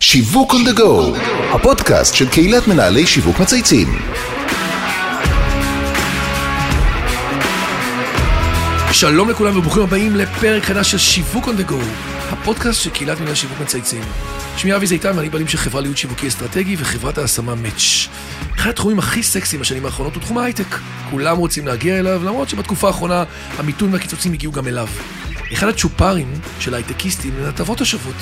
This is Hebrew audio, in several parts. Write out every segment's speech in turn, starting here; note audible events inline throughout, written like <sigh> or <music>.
שיווק on the go, הפודקאסט של קהילת מנהלי שיווק מצייצים. שלום לכולם וברוכים הבאים לפרק חדש של שיווק on the go, הפודקאסט של קהילת מנהלי שיווק מצייצים. שמי אבי זיתן ואני בעלים של חברה להיות שיווקי אסטרטגי וחברת ההשמה מאץ'. אחד התחומים הכי סקסיים בשנים האחרונות הוא תחום ההייטק. כולם רוצים להגיע אליו, למרות שבתקופה האחרונה המיתון והקיצוצים הגיעו גם אליו. אחד הצ'ופרים של ההייטקיסטים זה ההטבות השוות.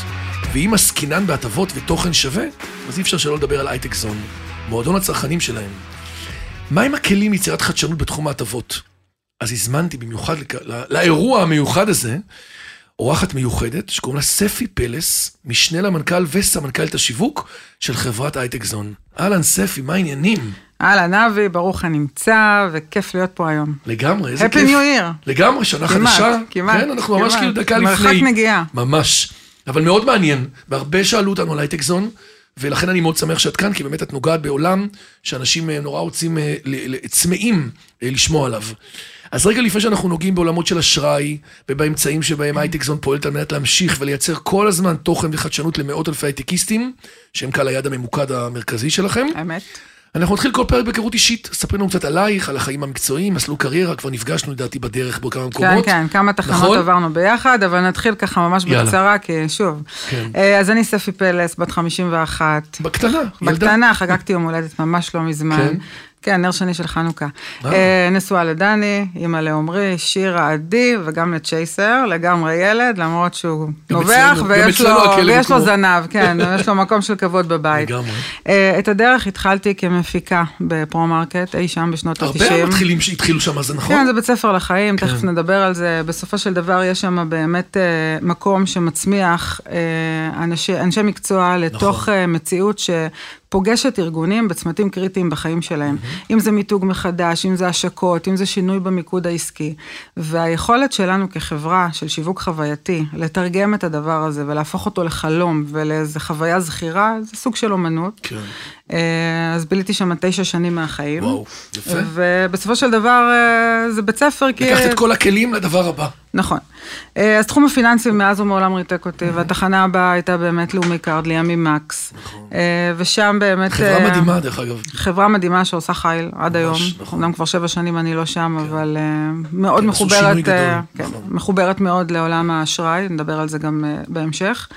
ואם עסקינן בהטבות ותוכן שווה, אז אי אפשר שלא לדבר על הייטק זון, מועדון הצרכנים שלהם. מהם הכלים ליצירת חדשנות בתחום ההטבות? אז הזמנתי במיוחד לכ- לא- לאירוע המיוחד הזה, אורחת מיוחדת שקוראים לה ספי פלס, משנה למנכ"ל וסמנכ"לית השיווק של חברת הייטק זון. אהלן ספי, מה העניינים? אהלן, אבי, ברוך הנמצא, וכיף להיות פה היום. לגמרי, איזה Happy כיף. New Year. לגמרי, שנה כמעט, חדשה. כמעט, כן, אנחנו ממש כמעט. כאילו דקה מרחק לפני. נגיעה. ממש. אבל מאוד מעניין, והרבה שאלו אותנו על הייטק זון, ולכן אני מאוד שמח שאת כאן, כי באמת את נוגעת בעולם שאנשים אה, נורא רוצים, אה, צמאים אה, לשמוע עליו. אז רגע לפני שאנחנו נוגעים בעולמות של אשראי, ובאמצעים שבהם הייטק זון פועלת על מנת להמשיך ולייצר כל הזמן תוכן וחדשנות למאות אלפי הייטקיסטים, שהם קהל היד הממוקד המרכזי שלכם. האמת. אנחנו נתחיל כל פרק בהיכרות אישית, ספרי לנו קצת עלייך, על החיים המקצועיים, מסלול קריירה, כבר נפגשנו לדעתי בדרך בכמה כן, מקומות. כן, כמה תחנות נכון? עברנו ביחד, אבל נתחיל ככה ממש יאללה. בקצרה, כי שוב. כן. אה, אז אני ספי פלס, בת 51. בקטנה, ילדה. בקטנה, חגגתי יום הולדת ממש לא מזמן. כן? כן, נר שני של חנוכה. אה. אה, נשואה לדני, אימא לעומרי, שירה עדי, וגם לצ'ייסר, לגמרי ילד, למרות שהוא נובח, ויש לו- ויש לו זנב, כן, <laughs> יש לו מקום של כבוד בבית. לגמרי. אה, את הדרך התחלתי כמפיקה בפרו-מרקט, אי שם בשנות ה-90. הרבה מתחילים שהתחילו שם, זה נכון? כן, זה בית ספר לחיים, תכף נדבר על זה. בסופו של דבר יש שם באמת מקום שמצמיח אנשי, אנשי מקצוע לתוך נכון. אה, מציאות שפוגשת ארגונים בצמתים קריטיים בחיים שלהם. אם זה מיתוג מחדש, אם זה השקות, אם זה שינוי במיקוד העסקי. והיכולת שלנו כחברה של שיווק חווייתי, לתרגם את הדבר הזה ולהפוך אותו לחלום ולאיזה חוויה זכירה, זה סוג של אומנות. כן. אה, אז ביליתי שם תשע שנים מהחיים. וואו, יפה. ובסופו של דבר אה, זה בית ספר כי... לקחת את כל הכלים לדבר הבא. נכון. אה, אז תחום הפיננסי מאז ומעולם ריתק אותי, והתחנה הבאה הייתה באמת לאומי קארד, לימים מקס. אה, ושם באמת... נכון. חברה אה, מדהימה, דרך אגב. חברה מדהימה שעושה חייל עד היום. נכון. אומנם כבר שבע שנים אני לא שם, אבל אה, מאוד כן, מחוברת, כן, נכון. מחוברת מאוד לעולם האשראי, נדבר על זה גם בהמשך.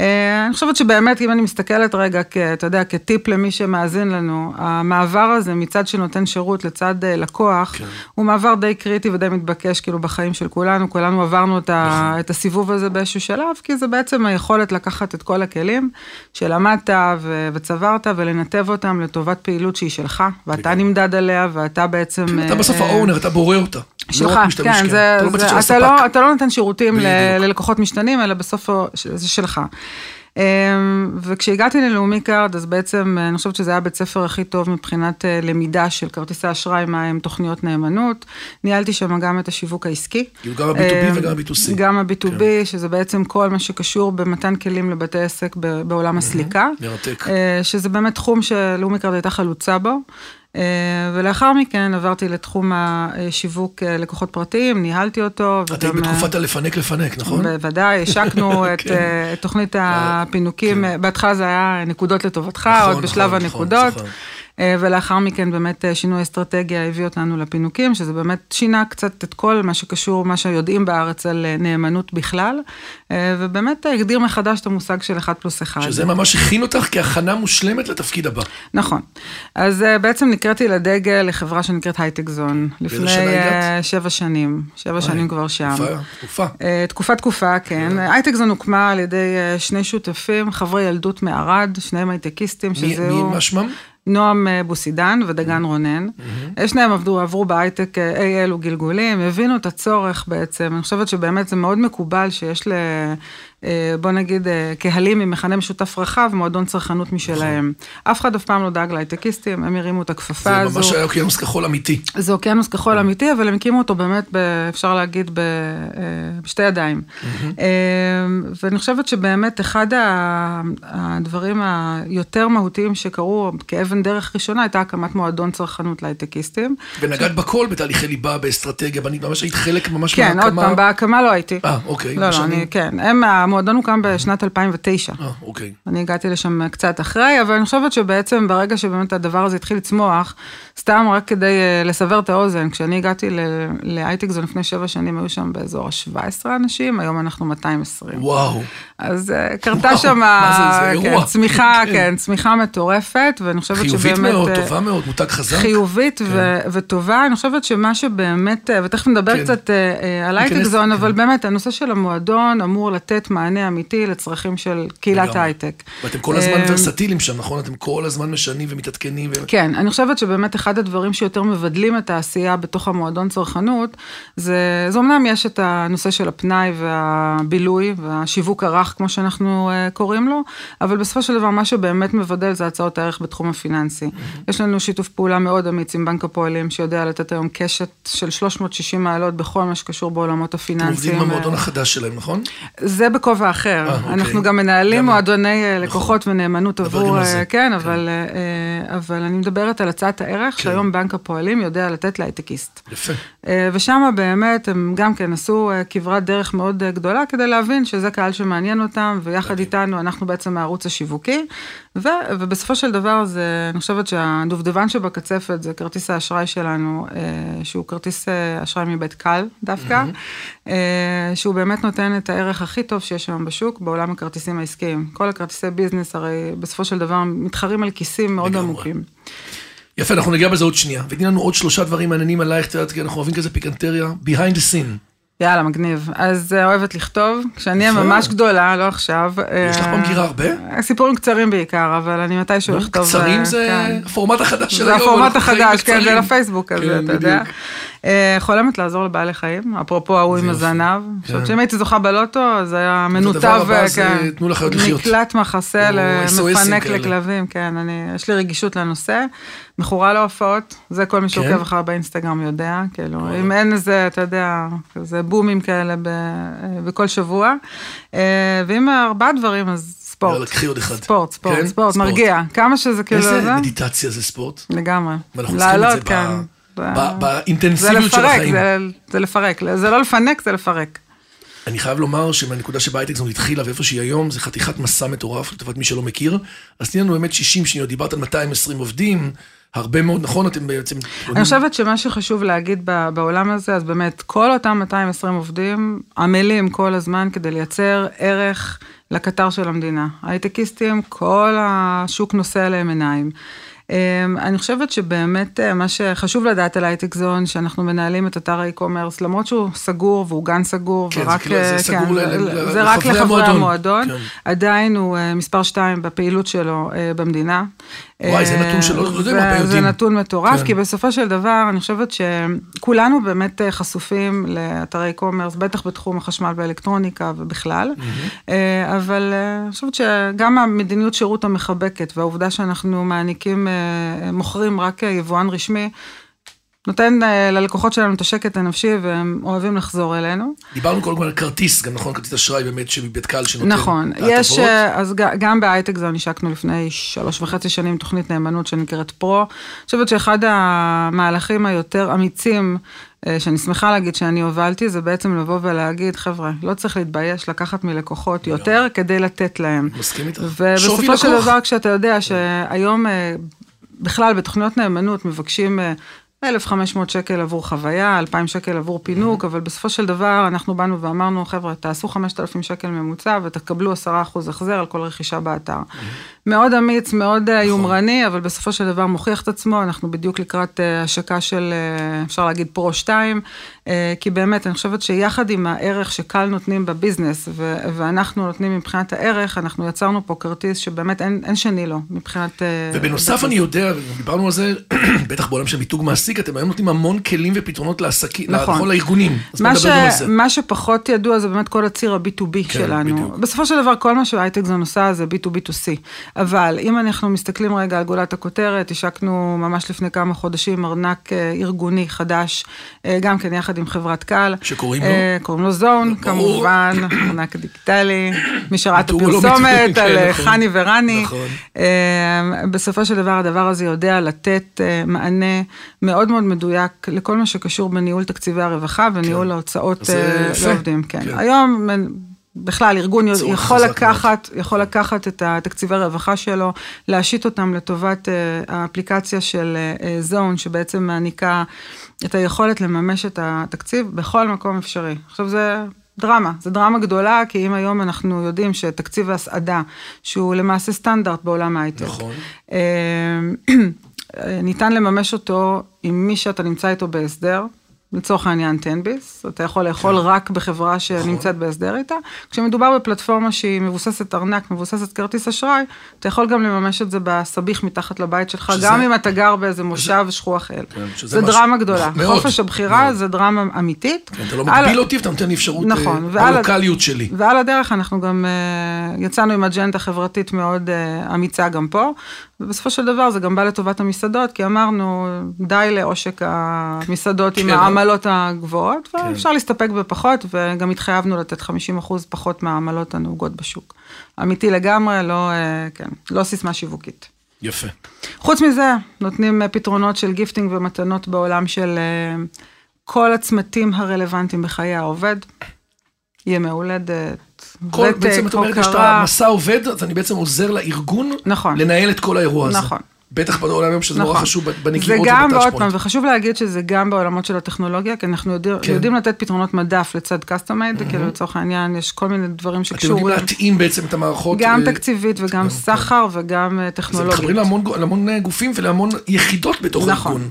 אה, אני חושבת שבאמת, אם אני מסתכלת רגע, כ- אתה יודע, כטיפ למי שמאזין לנו, המעבר הזה מצד שנותן שירות לצד אה, לקוח, כן. הוא מעבר די קריטי ודי מתבקש כאילו בחיים של כולנו, כולנו עברנו את, ה, נכון. את הסיבוב הזה באיזשהו שלב, כי זה בעצם היכולת לקחת את כל הכלים שלמדת ו- וצברת ולנתב אותם לטובת פעילות שהיא שלך, ואתה נמדד עליה ואתה בעצם... כן, אתה בסוף אה, האונר, אתה בורא אותה. לא שלך, רק משתמש, כן, זה, אתה לא זה, של אתה. לא, אתה לא נותן שירותים ל. ללקוחות משתנים, אלא בסוף זה שלך. אמ, וכשהגעתי ללאומי קארד, אז בעצם אה, אני חושבת שזה היה הבית ספר הכי טוב מבחינת אה, למידה של כרטיסי אשראי, מה הם תוכניות נאמנות. ניהלתי שם גם את השיווק העסקי. כאילו גם ה-B2B אמ, וגם ה-B2C. גם ה-B2B, שזה בעצם כל מה שקשור במתן כלים לבתי עסק בעולם הסליקה. מרתק. אה, שזה באמת תחום שלאומי קארד הייתה חלוצה בו. אה, ולאחר מכן עברתי לתחום השיווק אה, לקוחות פרטיים, ניהלתי אותו. את היית וגם, אה, בתקופת הלפנק לפנק, נכון? בוודאי, השקנו <laughs> את, כן. את תוכנית הפינוקים, אה, בהתחלה זה היה נקודות לטובתך, נכון, עוד בשלב נכון, הנקודות. אה, ולאחר מכן באמת אה, שינוי אסטרטגיה הביא אותנו לפינוקים, שזה באמת שינה קצת את כל מה שקשור, מה שיודעים בארץ על אה, נאמנות בכלל, ובאמת הגדיר מחדש את המושג של 1 פלוס 1. שזה ממש הכין אותך כהכנה מושלמת לתפקיד הבא. נכון. אז בעצם נקראתי לדגל לחברה שנקראת הייטק זון. לפני? שבע שנים, שבע שנים כבר שם. תקופה, תקופה. תקופה כן. הייטק זון הוקמה על ידי שני שותפים, חברי ילדות מערד, שניהם הייטקיסטים, שזהו... מי- מה שמם? נועם אה, בוסידן ודגן רונן. אה, שניהם עבדו, עברו בהייטק אה, אי אלו גלגולים, הבינו את הצורך בעצם. אני חושבת שבאמת זה מאוד מקובל שיש ל... אה, בוא נגיד, אה, קהלים ממכנה משותף רחב, מועדון צרכנות משלהם. אף אחד אף פעם לא דאג להייטקיסטים, הם הרימו את זה הכפפה הזו. ממש היה אוקיינוס כחול אמיתי. זה אוקיינוס כחול אמיתי, אבל הם הקימו אותו באמת, אפשר להגיד, אה, בשתי ידיים. אה, ואני חושבת שבאמת אחד הדברים היותר מהותיים שקרו כאבן דרך ראשונה, הייתה הקמת מועדון צרכנות להייטקיסטים. ונגעת בכל בתהליכי ליבה, באסטרטגיה, ואני ממש היית חלק ממש כן, עוד פעם, בהקמה לא הייתי. אה, אוקיי. לא, לא, אני, כן. הם, המועדון הוקם בשנת 2009. אה, אוקיי. אני הגעתי לשם קצת אחרי, אבל אני חושבת שבעצם ברגע שבאמת הדבר הזה התחיל לצמוח, סתם רק כדי אה, לסבר את האוזן, כשאני הגעתי ל- להייטקזון לפני שבע שנים, היו שם באזור ה-17 אנשים, היום אנחנו 220. וואו. אז אה, קרתה שם, כן. צמיחה, כן. כן, צמיחה מטורפת, ואני חושבת שבאמת... חיובית מאוד, אה, טובה מאוד, מותג חזק. חיובית ו- וטובה, אני חושבת שמה שבאמת, ותכף נדבר כן. קצת על ניכנס, הייטקזון, כן. אבל באמת, הנושא של המועדון אמור לתת מענה אמיתי לצרכים של קהילת. ההייטק. ואתם כל הזמן אה, ורסטיליים שם, נכון? אתם כל הזמן משנים ומתעדכנים. ו- כן, אני חושבת שבאמת אחד הדברים שיותר מבדלים את העשייה בתוך המועדון צרכנות, זה, זה אמנם יש את הנושא של הפנאי והבילוי והשיווק הרך, כמו שאנחנו uh, קוראים לו, אבל בסופו של דבר מה שבאמת מבדל זה הצעות הערך בתחום הפיננסי. יש לנו שיתוף פעולה מאוד אמיץ עם בנק הפועלים, שיודע לתת היום קשת של 360 מעלות בכל מה שקשור בעולמות אתם הפיננסיים. עובדים עם המועדון החדש שלהם, נכון? זה בכובע אחר. אה, אוקיי. אנחנו גם מנהלים גם- מועדוני אה, לקוחות ונאמנות עבור. אה, כן, אבל, אה, אבל אני מדברת על הצעת הערך כן. שהיום בנק הפועלים יודע לתת להייטקיסט. יפה. ושם באמת הם גם כן עשו כברת דרך מאוד גדולה כדי להבין שזה קהל שמעניין אותם, ויחד איתנו אנחנו בעצם הערוץ השיווקי, ו, ובסופו של דבר זה, אני חושבת שהדובדבן שבקצפת זה כרטיס האשראי שלנו, אה, שהוא כרטיס אה, אשראי מבית קל דווקא, אה, שהוא באמת נותן את הערך הכי טוב שיש היום בשוק, בעולם הכרטיסים העסקיים. כל הכרטיסי ביזנס הרי בסופו של דבר מתחרים על כיסים מאוד לגמרי. עמוקים. יפה, אנחנו נגיע בזה עוד שנייה. ותני לנו עוד שלושה דברים מעניינים עלייך, כי אנחנו אוהבים כזה פיקנטריה, behind the scene. יאללה, מגניב. אז אה, אוהבת לכתוב, כשאני אהיה. ממש גדולה, לא עכשיו. יש לך אה, במגירה הרבה? סיפורים קצרים בעיקר, אבל אני מתישהו נו, אכתוב... קצרים אה, זה כן. הפורמט החדש של זה היום. הפורמט אנחנו חיים החדש, כן, זה. לפייסבוק הזה, כן, אתה יודע. אה, חולמת לעזור לבעלי חיים, אפרופו ההוא עם הזנב. אני כן. חושבת שאם הייתי זוכה בלוטו, זה היה מנותב, אה, כן. מקלט מחסה למפנק. לכלבים, כן, אני, יש לי רגישות לנושא. מכורה להופעות, זה כל מי שעוקב כן. אחר באינסטגרם יודע, כאילו, אם אין איזה, אתה יודע, איזה בומים כאלה אה, בכל שבוע. ואם ארבעה דברים, אז ספורט. יאללה, קחי עוד אחד. ספורט, ספורט, כן? ספורט, ספורט. מרגיע. כמה שזה כאילו איזה זה, מדיטציה זה ספורט? לגמרי. ואנחנו צריכים את זה ב- באינטנסיביות של החיים. זה, זה לפרק, זה לא לפנק, זה לפרק. אני חייב לומר שמהנקודה שבה הייטקזון התחילה ואיפה שהיא היום, זה חתיכת מסע מטורף, לטובת מי שלא מכיר. אז תני לנו באמת 60 שניות, דיברת על 220 עובדים, הרבה מאוד, נכון? אתם בעצם... אני חושבת שמה שחשוב להגיד בעולם הזה, אז באמת, כל אותם 220 עובדים עמלים כל הזמן כדי לייצר ערך לקטר של המדינה. הייטקיסטים, כל השוק נושא אליהם עיניים. אמ, אני חושבת שבאמת אה, מה שחשוב לדעת על הייטקזון, שאנחנו מנהלים את אתר ה-e-commerce, למרות שהוא סגור והוא גן סגור, כן, זה ורק, כאילו- זה אה, סגור כן, ל- זה- זה רק לחברי המועדון. המועדון, כן. עדיין הוא אה, מספר שתיים בפעילות שלו במדינה. וואי, זה נתון שלא- לא יודעים הרבה זה- זה יודעים. נתון מטורף, כן. כי בסופו של דבר, אני חושבת שכולנו באמת אה, חשופים לאתרי commerce, בטח בתחום החשמל והאלקטרוניקה ובכלל, אה, אבל אה, אני חושבת שגם המדיניות שירות המחבקת והעובדה שאנחנו מעניקים, אה, מוכרים רק אה, יבואן רשמי, נותן אה, ללקוחות שלנו את השקט הנפשי והם אוהבים לחזור אלינו. דיברנו קודם כל על כרטיס, גם נכון, כרטיס אשראי באמת מבית קהל שנותן נכון. יש, אה, אז גם בהייטק זון השקנו לפני שלוש וחצי שנים תוכנית נאמנות שנקראת פרו. אני חושבת שאחד המהלכים היותר אמיצים, אה, שאני שמחה להגיד שאני הובלתי, זה בעצם לבוא ולהגיד, חבר'ה, לא צריך להתבייש לקחת מלקוחות יותר כדי לתת להם. מסכים איתך. ובסופו של. דבר, כשאתה יודע שהיום אה, בכלל בתוכניות נאמנות מבקשים 1,500 שקל עבור חוויה, 2,000 שקל עבור פינוק, אבל בסופו של דבר אנחנו באנו ואמרנו, חבר'ה, תעשו 5,000 שקל ממוצע ותקבלו 10% החזר על כל רכישה באתר. מאוד אמיץ, מאוד אה, יומרני, אבל בסופו של דבר מוכיח את עצמו, אנחנו בדיוק לקראת אה, השקה של, אה, אפשר להגיד, פרו 2, אה, כי באמת, אני חושבת שיחד עם הערך שקל נותנים בביזנס, ו- ואנחנו נותנים מבחינת הערך, אנחנו יצרנו פה כרטיס שבאמת אין, אין שני לו, מבחינת... ובנוסף אני יודע, דיברנו על זה, <clears throat> בטח בעולם של מיתוג מעסיק, אתם היום נותנים המון כלים ופתרונות לעסקים, נכון. נכון. אז בוא מה, נדבר ש... על זה. מה שפחות ידוע זה באמת כל הציר ה-B2B כן, שלנו. בדיוק. בסופו של דבר, כל מה שהייטק זון עושה זה B2B2C. אבל אם אנחנו מסתכלים רגע על גולת הכותרת, השקנו ממש לפני כמה חודשים ארנק אה, ארגוני חדש, אה, גם כן יחד עם חברת קל. שקוראים לו? אה, קוראים לו זון, ברור. כמובן, ארנק דיגיטלי. מי שראה את לא הפרסומת מיתוג, על כן, אה, נכון. חני ורני. נכון. בסופו של דבר הדבר הזה יודע לתת מענה מאוד מאוד מדויק לכל מה שקשור בניהול תקציבי הרווחה וניהול ההוצאות אה, יפה. לעובדים. כן. כן. היום בכלל, ארגון יכול לקחת, יכול לקחת את התקציבי הרווחה שלו, להשית אותם לטובת אה, האפליקציה של זון, שבעצם מעניקה את היכולת לממש את התקציב בכל מקום אפשרי. עכשיו זה דרמה, זה דרמה גדולה, כי אם היום אנחנו יודעים שתקציב ההסעדה, שהוא למעשה סטנדרט בעולם ההייטק, נכון. <clears throat> ניתן לממש אותו עם מי שאתה נמצא איתו בהסדר, לצורך העניין 10 ביס, אתה יכול לאכול כן. רק בחברה שנמצאת בהסדר איתה. כשמדובר בפלטפורמה שהיא מבוססת ארנק, מבוססת כרטיס אשראי, אתה יכול גם לממש את זה בסביח מתחת לבית שלך, שזה- גם אם אתה גר באיזה מושב שכוח אל. כן, זה משהו- דרמה גדולה. מאוד, חופש הבחירה מאוד. זה דרמה אמיתית. כן, אתה לא על- מגביל אותי ואתה נותן לי אפשרות נכון, אה, ועל- בלוקליות שלי. ועל הדרך אנחנו גם uh, יצאנו עם אג'נדה חברתית מאוד uh, אמיצה גם פה, ובסופו של דבר זה גם בא לטובת המסעדות, כי אמרנו, די לעושק המסעדות עם כן. העמלות הגבוהות, ואפשר להסתפק בפחות, וגם התחייבנו לתת 50% פחות מהעמלות הנהוגות בשוק. אמיתי לגמרי, לא, uh, כן, לא סיסמה שיווקית. יפה. חוץ מזה, נותנים אה, פתרונות של gifting ומתנות בעולם של אה, כל הצמתים הרלוונטיים בחיי העובד. ימי הולדת, כל, ותק, בעצם את אומרת לי שאתה הוקרה. מסע עובד, אז אני בעצם עוזר לארגון נכון. לנהל את כל האירוע הזה. נכון. בטח בעולם היום שזה נורא נכון. חשוב זה בנגיעות גם, ועוד וב-touch פעם. וחשוב להגיד שזה גם בעולמות של הטכנולוגיה, כי אנחנו יודעים, כן. יודעים לתת פתרונות מדף לצד custom-made, כאילו לצורך העניין יש כל מיני דברים אתם יודעים שקשורים, להתאים בעצם את המערכות. גם אה, תקציבית וגם סחר וגם אה, זה טכנולוגית. מתחברים להמון, להמון אה, גופים ולהמון יחידות בתוך נכון. הארגון.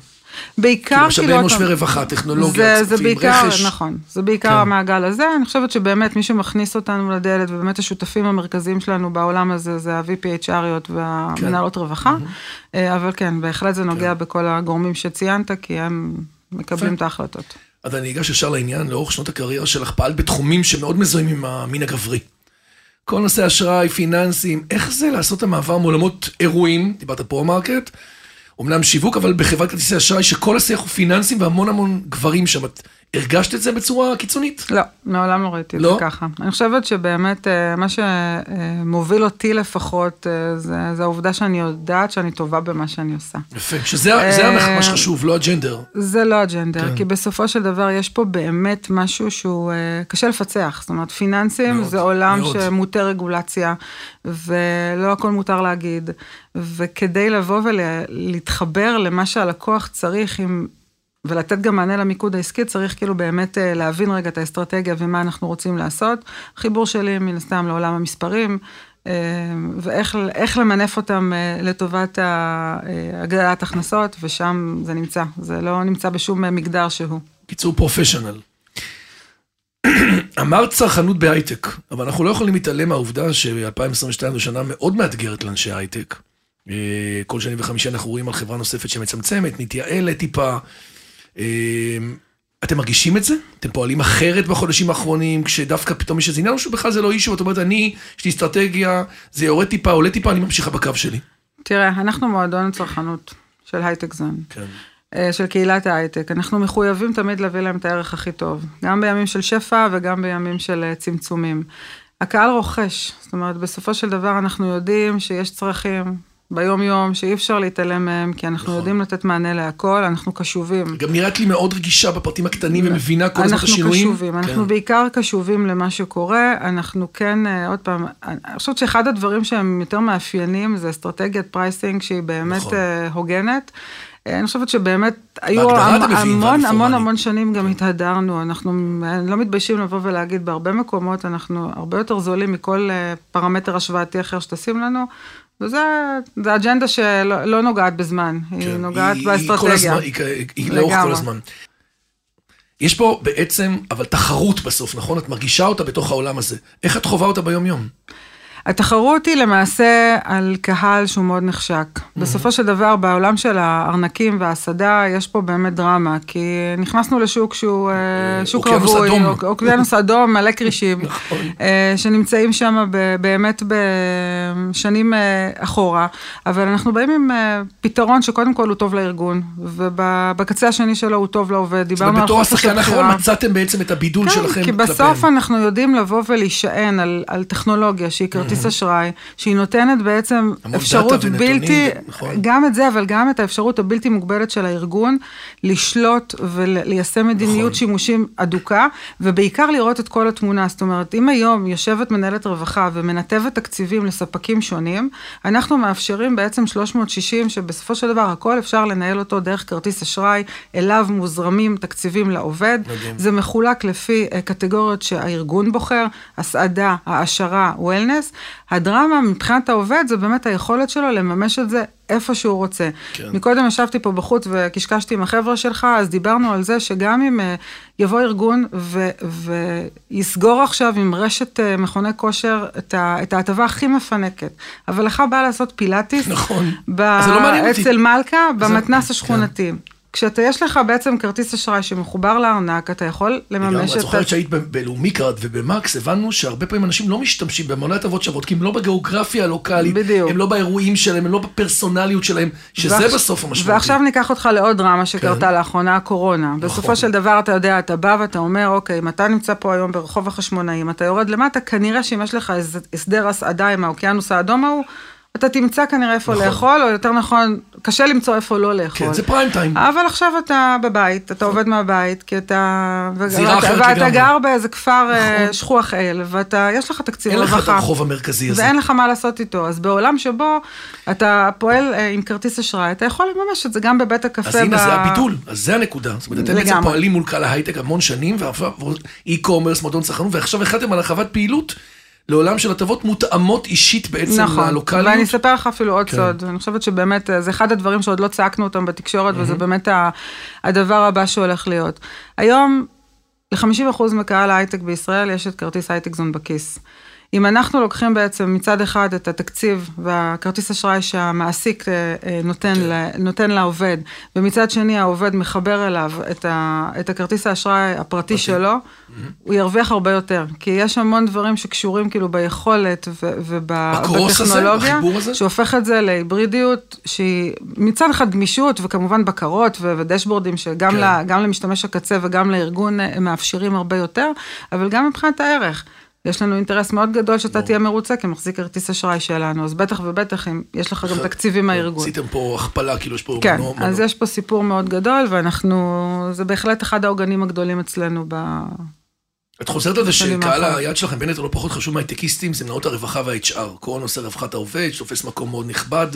בעיקר משאבי כאילו, עוד אנוש ורווחה, טכנולוגיה, זה, זה כספים, בעיקר, רכש. נכון, זה בעיקר כן. המעגל הזה, אני חושבת שבאמת מי שמכניס אותנו לדלת, ובאמת השותפים המרכזיים שלנו בעולם הזה, זה ה-VPHRיות והמנהלות כן. רווחה, אה, אבל כן, בהחלט זה נוגע בכל הגורמים שציינת, כי הם מקבלים את ההחלטות. אז אני אגש ישר לעניין, לאורך שנות הקריירה שלך פעלת בתחומים שמאוד מזוהים עם המין הגברי. כל נושא אשראי, פיננסים, איך זה לעשות את המעבר מעולמות אירועים, דיברת פרו-מרקט, אומנם שיווק, אבל בחברת כרטיסי אשראי שכל השיח הוא פיננסים והמון המון גברים שם. את הרגשת את זה בצורה קיצונית? לא, מעולם לא ראיתי את לא? זה ככה. אני חושבת שבאמת אה, מה שמוביל אותי לפחות, אה, זה, זה העובדה שאני יודעת שאני טובה במה שאני עושה. יפה. שזה זה אה, מה שחשוב, לא ה-gender. זה לא ה-gender, כן. כי בסופו של דבר יש פה באמת משהו שהוא אה, קשה לפצח. זאת אומרת, פיננסים מאוד, זה עולם מאוד. שמוטה רגולציה, ולא הכל מותר להגיד. וכדי לבוא ולהתחבר למה שהלקוח צריך עם... ולתת גם מענה למיקוד העסקי, צריך כאילו באמת אה, להבין רגע את האסטרטגיה ומה אנחנו רוצים לעשות. חיבור שלי מן הסתם לעולם המספרים, אה, ואיך איך למנף אותם אה, לטובת הגדלת הכנסות, ושם זה נמצא. זה לא נמצא בשום מגדר שהוא. קיצור פרופשיונל. <clears throat> אמרת צרכנות בהייטק, אבל אנחנו לא יכולים להתעלם מהעובדה ש-2022 זו שנה מאוד מאתגרת לאנשי הייטק. כל שני וחמישי אנחנו רואים על חברה נוספת שמצמצמת, מתייעלת טיפה. אה, אתם מרגישים את זה? אתם פועלים אחרת בחודשים האחרונים, כשדווקא פתאום יש איזה עניין, או שבכלל זה לא אישו, ואת אומרת, אני, יש לי אסטרטגיה, זה יורד טיפה, עולה טיפה, אני ממשיכה בקו שלי. תראה, אנחנו מועדון הצרכנות של הייטק זון. כן. אה, של קהילת ההייטק. אנחנו מחויבים תמיד להביא להם את הערך הכי טוב, גם בימים של שפע וגם בימים של אה, צמצומים. הקהל רוכש, זאת אומרת, בסופו של דבר אנחנו יודעים שיש צרכים ביום-יום שאי אפשר להתעלם מהם, כי אנחנו נכון. יודעים לתת מענה להכל, אנחנו קשובים. גם נראית לי מאוד רגישה בפרטים הקטנים ומבינה כל הזמן את אנחנו השינויים. קשובים, אנחנו כן. בעיקר קשובים למה שקורה, אנחנו כן, אה, עוד פעם, אני חושבת שאחד הדברים שהם יותר מאפיינים זה אסטרטגיית pricing שהיא באמת נכון. אה, הוגנת. אה, אני חושבת שבאמת היו המון ואל המון פורמלי. המון שנים גם התהדרנו, אנחנו אה, לא מתביישים לבוא ולהגיד, בהרבה מקומות אנחנו הרבה יותר זולים מכל אה, פרמטר השוואתי אחר שתשים לנו, וזה זה אג'נדה שלא לא נוגעת בזמן, היא כן, נוגעת היא- היא כל באסטרטגיה. הזמן, היא, היא, היא לאורך כל. הזמן. יש פה בעצם, אבל תחרות בסוף, נכון? את מרגישה אותה בתוך העולם הזה. איך את חווה אותה ביום-יום? התחרות היא למעשה על קהל שהוא מאוד נחשק. Mm-hmm. בסופו של דבר, בעולם של הארנקים וההסעדה, יש פה באמת דרמה, כי נכנסנו לשוק שהוא אה, שוק רווי, אדום. אוק- אוקיינוס אדום, מלא כרישים, <laughs> נכון. אה, שנמצאים שם באמת בשנים אה, אחורה, אבל אנחנו באים עם אה, פתרון שקודם כל הוא טוב לארגון, ובקצה השני שלו הוא טוב לעובד. דיברנו על בתור השחקן האחרון. מצאתם בעצם את הבידול שלכם כן, כי בסוף אנחנו יודעים לבוא ולהישען על, על טכנולוגיה שהיא כרטיס כרטיס אשראי, שהיא נותנת בעצם אפשרות ונתונים, בלתי, נכון. גם את זה, אבל גם את האפשרות הבלתי מוגבלת של הארגון לשלוט וליישם מדיניות נכון. שימושים אדוקה, ובעיקר לראות את כל התמונה. זאת אומרת, אם היום יושבת מנהלת רווחה ומנתבת תקציבים לספקים שונים, אנחנו מאפשרים בעצם 360, שבסופו של דבר הכל אפשר לנהל אותו דרך כרטיס אשראי, אליו מוזרמים תקציבים לעובד. מדהים. זה מחולק לפי אה, קטגוריות שהארגון בוחר, הסעדה, העשרה, וולנס. הדרמה מבחינת העובד זה באמת היכולת שלו לממש את זה איפה שהוא רוצה. כן. מקודם ישבתי פה בחוץ וקשקשתי עם החבר'ה שלך, אז דיברנו על זה שגם אם אה, יבוא ארגון ו- ויסגור עכשיו עם רשת אה, מכוני כושר את ההטבה הכי מפנקת, אבל לך בא לעשות פילאטיס, נכון. ב- אז זה לא מעניין אותי. אצל מלכה, זה- במתנס כן. כשאתה, יש לך בעצם כרטיס אשראי שמחובר לארנק, אתה יכול לממש את את... זוכרת שהיית ב- בלאומי קארד ובמקס, הבנו שהרבה פעמים אנשים לא משתמשים בהמוני הטבות שוות, כי הם לא בגיאוגרפיה הלוקאלית, בדיוק. הם לא באירועים שלהם, הם לא בפרסונליות שלהם, שזה ועכשיו- בסוף המשמעותי. ועכשיו ניקח אותך לעוד דרמה שקרתה כן. לאחרונה, הקורונה. בסופו של דבר, אתה יודע, אתה בא ואתה אומר, אוקיי, אם אתה נמצא פה היום ברחוב החשמונאים, אתה יורד למטה, כנראה שאם יש לך הסדר הסעדה עם האוקיינוס האדום ההוא, אתה תמצא כנראה איפה נכון. לאכול, או יותר נכון, קשה למצוא איפה לא לאכול. כן, זה פריים טיים. אבל עכשיו אתה בבית, אתה עובד מהבית, כי אתה... זירה ואתה- אחרת ואתה לגמרי. גר באיזה כפר אה, נכון. שכוח אל, ואתה, יש לך תקציב אין לך את רווחה. הרחוב המרכזי הזה. ואין לך מה לעשות איתו. אז בעולם שבו אתה פועל אה, עם כרטיס אשראי, אתה יכול לממש את זה גם בבית הקפה. אז הנה, ב- זה הביטול, אז זה הנקודה. זאת אומרת, אתם בעצם. פועלים מול קהל ההייטק המון שנים, ועכשיו e-commerce, מועדון צרכנות, ועכשיו החלטתם על הרחבת פעילות לעולם של הטבות מותאמות אישית בעצם נכון, ללוקאליות. ואני אספר לך אפילו עוד כן. סוד, אני חושבת שבאמת אה, זה אחד הדברים שעוד לא צעקנו אותם בתקשורת, וזה Mm-hmm. באמת ה- הדבר הבא שהולך להיות. היום, ל-50% מקהל ההייטק בישראל יש את כרטיס הייטק זון בכיס. אם אנחנו לוקחים בעצם מצד אחד את התקציב והכרטיס אשראי שהמעסיק אה, אה, נותן, כן. ל, נותן לעובד, ומצד שני העובד מחבר אליו את, ה, את הכרטיס האשראי הפרטי שלו, הוא ירוויח הרבה יותר. כי יש המון דברים שקשורים כאילו ביכולת ובטכנולוגיה? שהופך את זה להיברידיות שהיא מצד אחד גמישות וכמובן בקרות ו- ודשבורדים שגם כן. ל- למשתמש הקצה וגם לארגון אה, מאפשרים הרבה יותר, אבל גם מבחינת הערך. יש לנו אינטרס מאוד גדול שאתה תהיה מרוצה כמחזיק כרטיס אשראי שלנו, אז בטח ובטח אם יש לך גם תקציבים מהארגון. עשיתם פה הכפלה, כאילו יש פה... כן, אז. יש פה סיפור מאוד גדול, ואנחנו, זה בהחלט אחד העוגנים הגדולים אצלנו ב... את חוזרת על זה שקהל. היד שלכם, בנט, הוא לא פחות חשוב מהייטקיסטים, זה מנהלות הרווחה וה-HR. כל נושא רווחת העובד, שתופס מקום מאוד נכבד.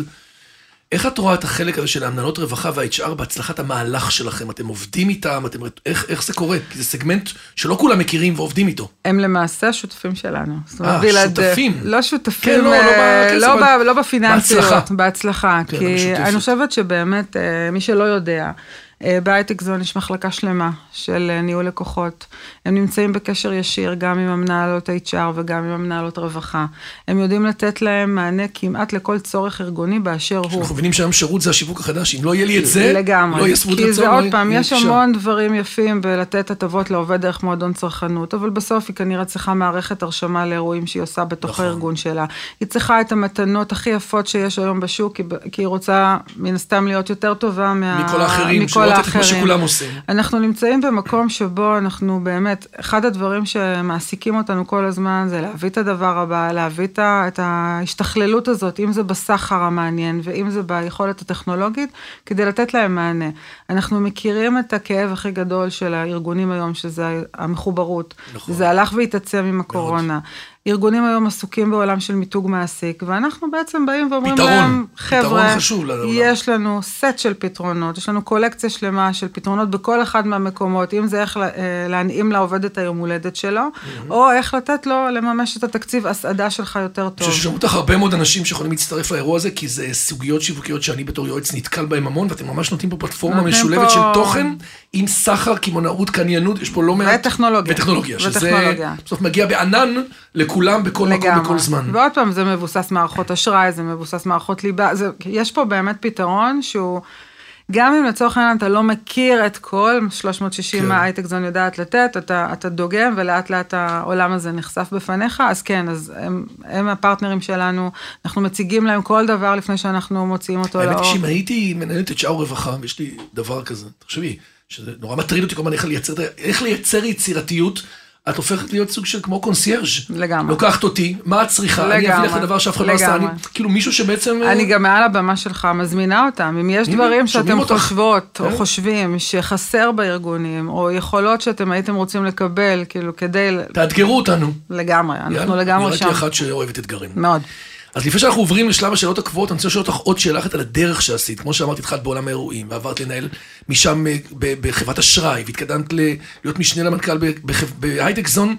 איך את רואה את החלק הזה של המנהלות רווחה וה-HR בהצלחת המהלך שלכם? אתם עובדים איתם? אתם... איך, איך זה קורה? כי זה סגמנט שלא כולם מכירים ועובדים איתו. הם למעשה השותפים שלנו. אה, שותפים. לא שותפים, כן, לא, לא אה, בכסף, לא, אבל לא בפיננסיות, בהצלחה. בהצלחה. כן, כי. אני חושבת שבאמת, אה, מי שלא יודע, בהייטק זון יש מחלקה שלמה של אה, ניהול לקוחות. הם נמצאים בקשר ישיר גם עם המנהלות HR וגם עם המנהלות רווחה. הם יודעים לתת להם מענה כמעט לכל צורך ארגוני באשר הוא. אנחנו מבינים שהיום שירות זה השיווק החדש, אם לא יהיה לי את זה, לגמרי. לא יהיה שביעות רצון. כי זה לא עוד יהיה- פעם, יש. המון דברים יפים בלתת הטבות לעובד דרך מועדון צרכנות, אבל בסוף היא כנראה צריכה מערכת הרשמה לאירועים שהיא עושה בתוך נכון. הארגון שלה. היא צריכה את המתנות הכי יפות שיש היום בשוק, כי, כי היא רוצה מן הסתם להיות יותר טובה מה, מכל האחרים, מכל לתת את מה. שכולם עושים. אנחנו נמצאים במקום שבו אנחנו באמת, אחד הדברים שמעסיקים אותנו כל הזמן זה להביא את הדבר הבא, להביא את ההשתכללות הזאת, אם זה בסחר המעניין ואם זה ביכולת הטכנולוגית, כדי לתת להם מענה. אנחנו מכירים את הכאב הכי גדול של הארגונים היום, שזה המחוברות. נכון. זה הלך והתעצם עם הקורונה. ארגונים היום עסוקים בעולם של מיתוג מעסיק, ואנחנו בעצם באים ואומרים פתרון. להם, חבר'ה, חשוב לעולם." יש לנו סט של פתרונות, יש לנו קולקציה שלמה של פתרונות בכל אחד מהמקומות, אם זה איך אה, להנעים לעובד את היום הולדת שלו, או איך לתת לו לממש את התקציב הסעדה שלך יותר טוב. ששמעו אותך הרבה מאוד אנשים שיכולים להצטרף לאירוע הזה, כי זה סוגיות שיווקיות שאני בתור יועץ נתקל בהם המון, ואתם ממש נותנים פה פלטפורמה משולבת פה- של תוכן, עם סחר, קמעונאות, קניינות, יש פה לא מעט... וטכנולוגיה. וטכנולוגיה, שזה וטכנולוגיה. בסוף מגיע בענן לכולם, בכל מקום. בכל זמן. ועוד פעם, זה מבוסס מערכות אשראי, זה מבוסס מערכות ליבה, זה, יש פה באמת פתרון שהוא, גם אם לצורך העניין אתה לא מכיר את כל 360 כן. מה הייטק זון יודעת לתת, אתה, אתה דוגם ולאט לאט העולם הזה נחשף בפניך, אז כן, אז הם, הם הפרטנרים שלנו, אנחנו מציגים להם כל דבר לפני שאנחנו מוציאים אותו האמת לאור. היא שאם הייתי מנהלת את שאר רווחה, ויש לי דבר כזה, תחשבי, שזה נורא מטריד אותי כל הזמן איך לייצר, איך לייצר יצירתיות. את הופכת להיות סוג של כמו קונסיירג'. לגמרי. לוקחת אותי, מה את צריכה? אני אביא לך את לגמרי. הדבר שאף אחד לא עשה. אני, לגמרי. כאילו מישהו שבעצם... אני גם מעל הבמה שלך מזמינה אותם. אם יש דברים שאתם. חושבות או כן. חושבים שחסר בארגונים, או יכולות שאתם הייתם רוצים לקבל, כאילו, כדי... תאתגרו אותנו. לגמרי, אנחנו לגמרי שם. אחת שאוהבת אתגרים. מאוד. אז לפני שאנחנו עוברים לשלב השאלות הקבועות, אני רוצה לשאול אותך עוד שאלה אחת על הדרך שעשית. כמו שאמרתי, התחלת בעולם האירועים, ועברת לנהל משם אה, בחברת אשראי, והתקדמת להיות משנה למנכ"ל בהייטק זון.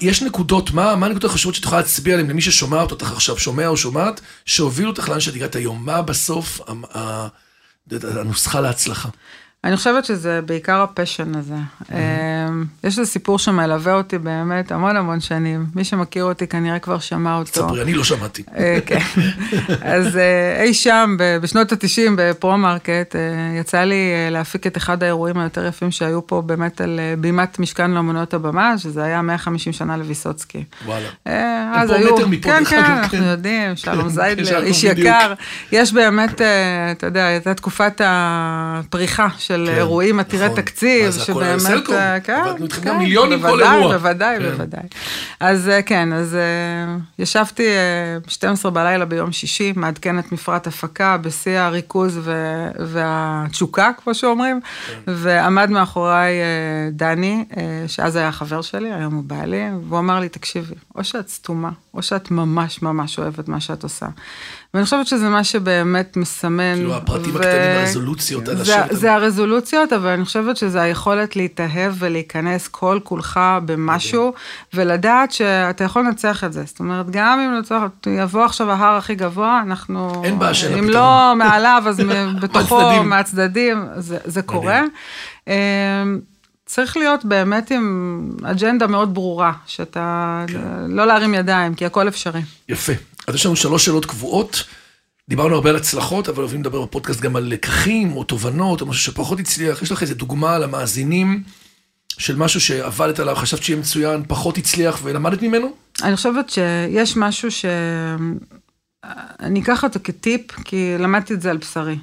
יש נקודות, מה, מה הנקודות החשובות שאת יכולה להצביע עליהן למי ששומע אותך עכשיו, שומע או שומעת, שהובילו אותך לאן שאת הגעת היום? מה בסוף הנוסחה להצלחה? אני חושבת שזה בעיקר הפשן הזה. אמ, יש איזה סיפור שמלווה אותי באמת המון המון שנים. מי שמכיר אותי כנראה כבר שמע אותו. ספרי, אני לא שמעתי. אה, כן. אז אה, אי שם, בשנות ה-90 בפרו-מרקט, אה, יצא לי להפיק את אחד האירועים היותר יפים שהיו פה באמת על בימת משכן לאמנויות הבמה, שזה היה 150 שנה לוויסוצקי. וואלה. הם אז פה היו, מטר מפה, כן, כן, אנחנו כן. יודעים, שלום כן, זיידלר, איש. יקר. יש באמת, אתה יודע, הייתה תקופת הפריחה של כן, אירועים עתירי נכון. תקציב, שבאמת, סלקום? אה, כן, עבדנו איתכם כן, מיליונים כל בוודאי, אירוע. בוודאי, כן. בוודאי. אז כן, אז אה, ישבתי אה, 12 בלילה ביום שישי, מעדכנת מפרט הפקה בשיא הריכוז ו- והתשוקה, כמו שאומרים, כן. ועמד מאחוריי דני, שאז היה חבר שלי, היום הוא בעלי, והוא אמר לי, תקשיבי, או שאת סתומה, או שאת ממש ממש אוהבת מה שאת עושה. ואני חושבת שזה מה שבאמת מסמן. כאילו, הפרטים הקטנים, הרזולוציות, זה, השטח. זה הרזולוציות, אבל אני חושבת שזה היכולת להתאהב ולהיכנס כל כולך במשהו, ולדעת שאתה יכול לנצח את זה. זאת אומרת, גם אם לצורך, יבוא עכשיו ההר הכי גבוה, אנחנו... אין בעיה שאין אם לה לא מעליו, אז <laughs> בתוכו. מהצדדים, זה, זה קורה. צריך להיות באמת עם אג'נדה מאוד ברורה, שאתה, כן. לא להרים ידיים, כי הכל אפשרי. יפה. אז יש לנו שלוש שאלות קבועות. דיברנו הרבה על הצלחות, אבל אוהבים לדבר בפודקאסט גם על לקחים או תובנות או משהו שפחות הצליח. יש לך איזה דוגמה למאזינים של משהו שעבדת עליו, חשבת שיהיה מצוין, פחות הצליח ולמדת ממנו? אני חושבת שיש משהו ש... אני אקח אותו כטיפ, כי למדתי את זה על בשרי.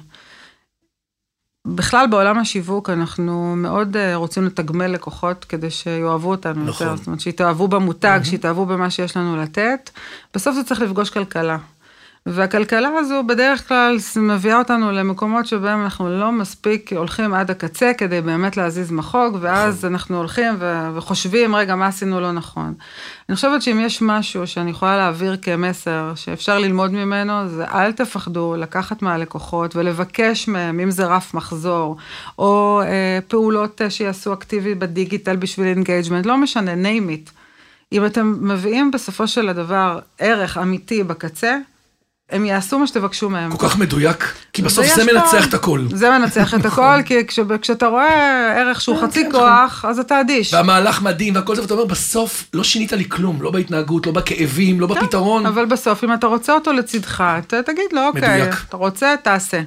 בכלל בעולם השיווק אנחנו מאוד אה, רוצים לתגמל לקוחות כדי שיאהבו אותנו נכון. יותר, זאת אומרת שיתאהבו במותג, שיתאהבו במה שיש לנו לתת. בסוף זה צריך לפגוש כלכלה. והכלכלה הזו בדרך כלל מביאה אותנו למקומות שבהם אנחנו לא מספיק הולכים עד הקצה כדי באמת להזיז מחוג, ואז אנחנו הולכים ו- וחושבים, רגע, מה עשינו לא נכון. אני חושבת שאם יש משהו שאני יכולה להעביר כמסר שאפשר ללמוד ממנו, זה אל תפחדו לקחת מהלקוחות ולבקש מהם, אם זה רף מחזור, או אה, פעולות אה, שיעשו אקטיבי בדיגיטל בשביל engagement, לא משנה, name it. אם אתם מביאים בסופו של הדבר ערך אמיתי בקצה, הם יעשו מה שתבקשו מהם. כל כך מדויק, כי בסוף זה פה- מנצח את הכל. זה מנצח את הכל, כי כש, כשאתה רואה ערך שהוא כן, חצי כן, כוח, אז אתה אדיש. והמהלך מדהים והכל זה, ואתה אומר, בסוף לא שינית לי כלום, לא בהתנהגות, לא בכאבים, לא בפתרון. אבל בסוף, אם אתה רוצה אותו לצידך, ת, תגיד לו, אוקיי. אתה רוצה, תעשה.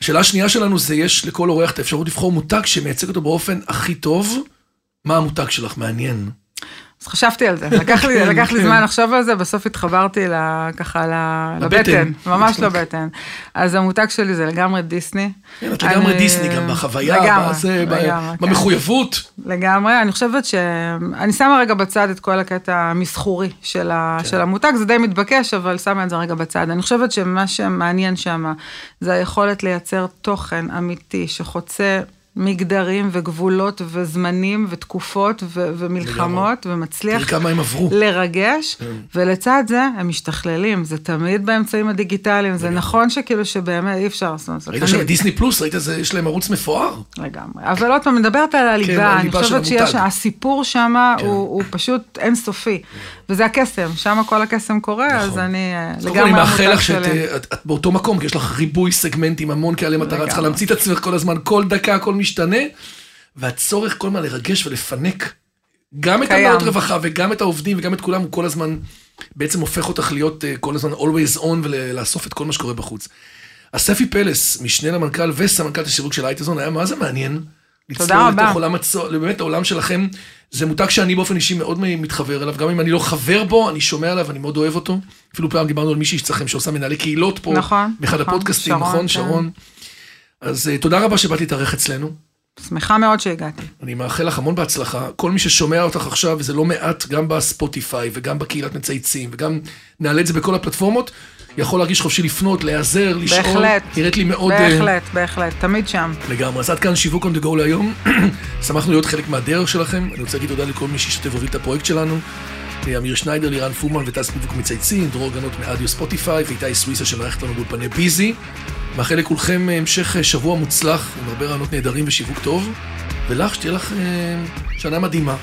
השאלה השנייה שלנו זה, יש לכל אורח את האפשרות לבחור מותג שמייצג אותו באופן הכי טוב. מה המותג שלך? מעניין. אז חשבתי על זה, <laughs> לקח לי, כן, לקח לי כן. זמן לחשוב על זה, בסוף התחברתי ל, ככה לבטן. ממש לבטן. אז המותג שלי זה לגמרי דיסני. כן, את לגמרי דיסני גם בחוויה, לגמרי, בזה, ב- לגמרי, כן. במחויבות. לגמרי, אני חושבת ש... אני שמה רגע בצד את כל הקטע המסחורי של, ה... כן. של המותג, זה די מתבקש, אבל שמה את זה רגע בצד. אני חושבת שמה שמעניין שם, זה היכולת לייצר תוכן אמיתי שחוצה מגדרים וגבולות וזמנים ותקופות ו... ומלחמות, ומצליח תראי כמה הם עברו. לרגש, כן. ולצד זה הם משתכללים, זה תמיד באמצעים הדיגיטליים, זה נכון שכאילו שבאמת אי אפשר, זאת אומרת, ראית אני- שם דיסני פלוס, ראית איזה, יש להם ערוץ מפואר. לגמרי. אבל עוד פעם, מדברת על הליבה, אני הליבה של חושבת שיש, המותג. הסיפור שם הוא, הוא פשוט אינסופי, וזה הקסם, שם כל הקסם קורה, אז נכון. אני אה, קודם כל לגמרי אני מאחל לך שאת שלי. אה, את- את באותו מקום, כי יש לך ריבוי סגמנטים, המון כאלה מטרה, לגמרי. צריכה להמציא את עצמך כל הזמן, כל דקה, הכל משתנה, והצורך כל הזמן לרגש ולפנק גם את. המאות רווחה וגם את העובדים וגם את כולם, הוא כל הזמן בעצם הופך אותך להיות אה, כל הזמן always on ולאסוף את כל מה שקורה בחוץ. אז ספי פלס, משנה למנכ"ל וסמנכ"ל השיווק של הייטזון, היה מה זה מעניין. תודה רבה. לתוך עולם הצו... באמת העולם שלכם, זה מותג שאני באופן אישי מאוד מתחבר אליו, גם אם אני לא חבר בו, אני שומע עליו, אני מאוד אוהב אותו. אפילו פעם דיברנו על מישהי אצלכם שעושה מנהלי קהילות פה, נכון, באחד נכון, הפודקאסטים, שרון, נכון, כן. אז אה, תודה רבה שבאת להתארח אצלנו. שמחה מאוד שהגעתי. אני מאחל לך המון בהצלחה. כל מי ששומע אותך עכשיו, וזה לא מעט, גם בספוטיפיי וגם בקהילת מצייצים, וגם נעלה את זה בכל הפלטפורמות, יכול להרגיש חופשי לפנות, להיעזר, לשאול. בהחלט. נראית לי מאוד... אה, בהחלט, בהחלט, תמיד שם. לגמרי. אז עד כאן שיווק on the go להיום. <clears throat> שמחנו להיות חלק מהדרך שלכם. אני רוצה להגיד תודה לכל מי שהשתתף והוביל את הפרויקט שלנו. אמיר שניידר, לירן פומן וטס פיבוק מצייצים, דרור גנות מאדיו ספוטיפיי ואיתי סוויסה שמערכת לנו באולפני ביזי. מאחל לכולכם המשך שבוע מוצלח עם הרבה רעיונות נהדרים ושיווק טוב. ולך, שתהיה לך אה, שנה מדהימה.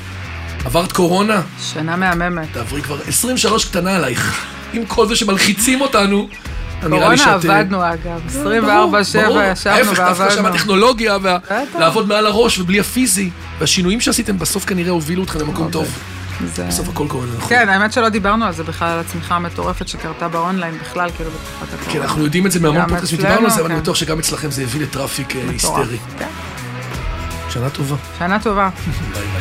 עברת קורונה, שנה מהממת. תעברי כבר 23 קטנה עלייך. עם כל זה שמלחיצים אותנו. קורונה שאת, אה, עבדנו אגב, 24-7 ברור, ברור. ישבנו ההפך, דווקא שם ועבדנו. הטכנולוגיה, בטח. ולעבוד מעל הראש ובלי הפיזי. והשינויים שעשיתם בסוף כנראה הובילו אתכם למקום טוב. זה- בסוף הכל קורה לנכון. כן, האמת שלא דיברנו על זה בכלל, על הצמיחה המטורפת שקרתה באונליין בכלל, כאילו בתקופת הקורונה. כן, אנחנו יודעים את זה מהמון אצלנו, שדיברנו על זה, אבל אני כן. בטוח שגם אצלכם זה הביא ל traffic אה. היסטרי. כן. שנה טובה. שנה טובה. <laughs> ביי ביי.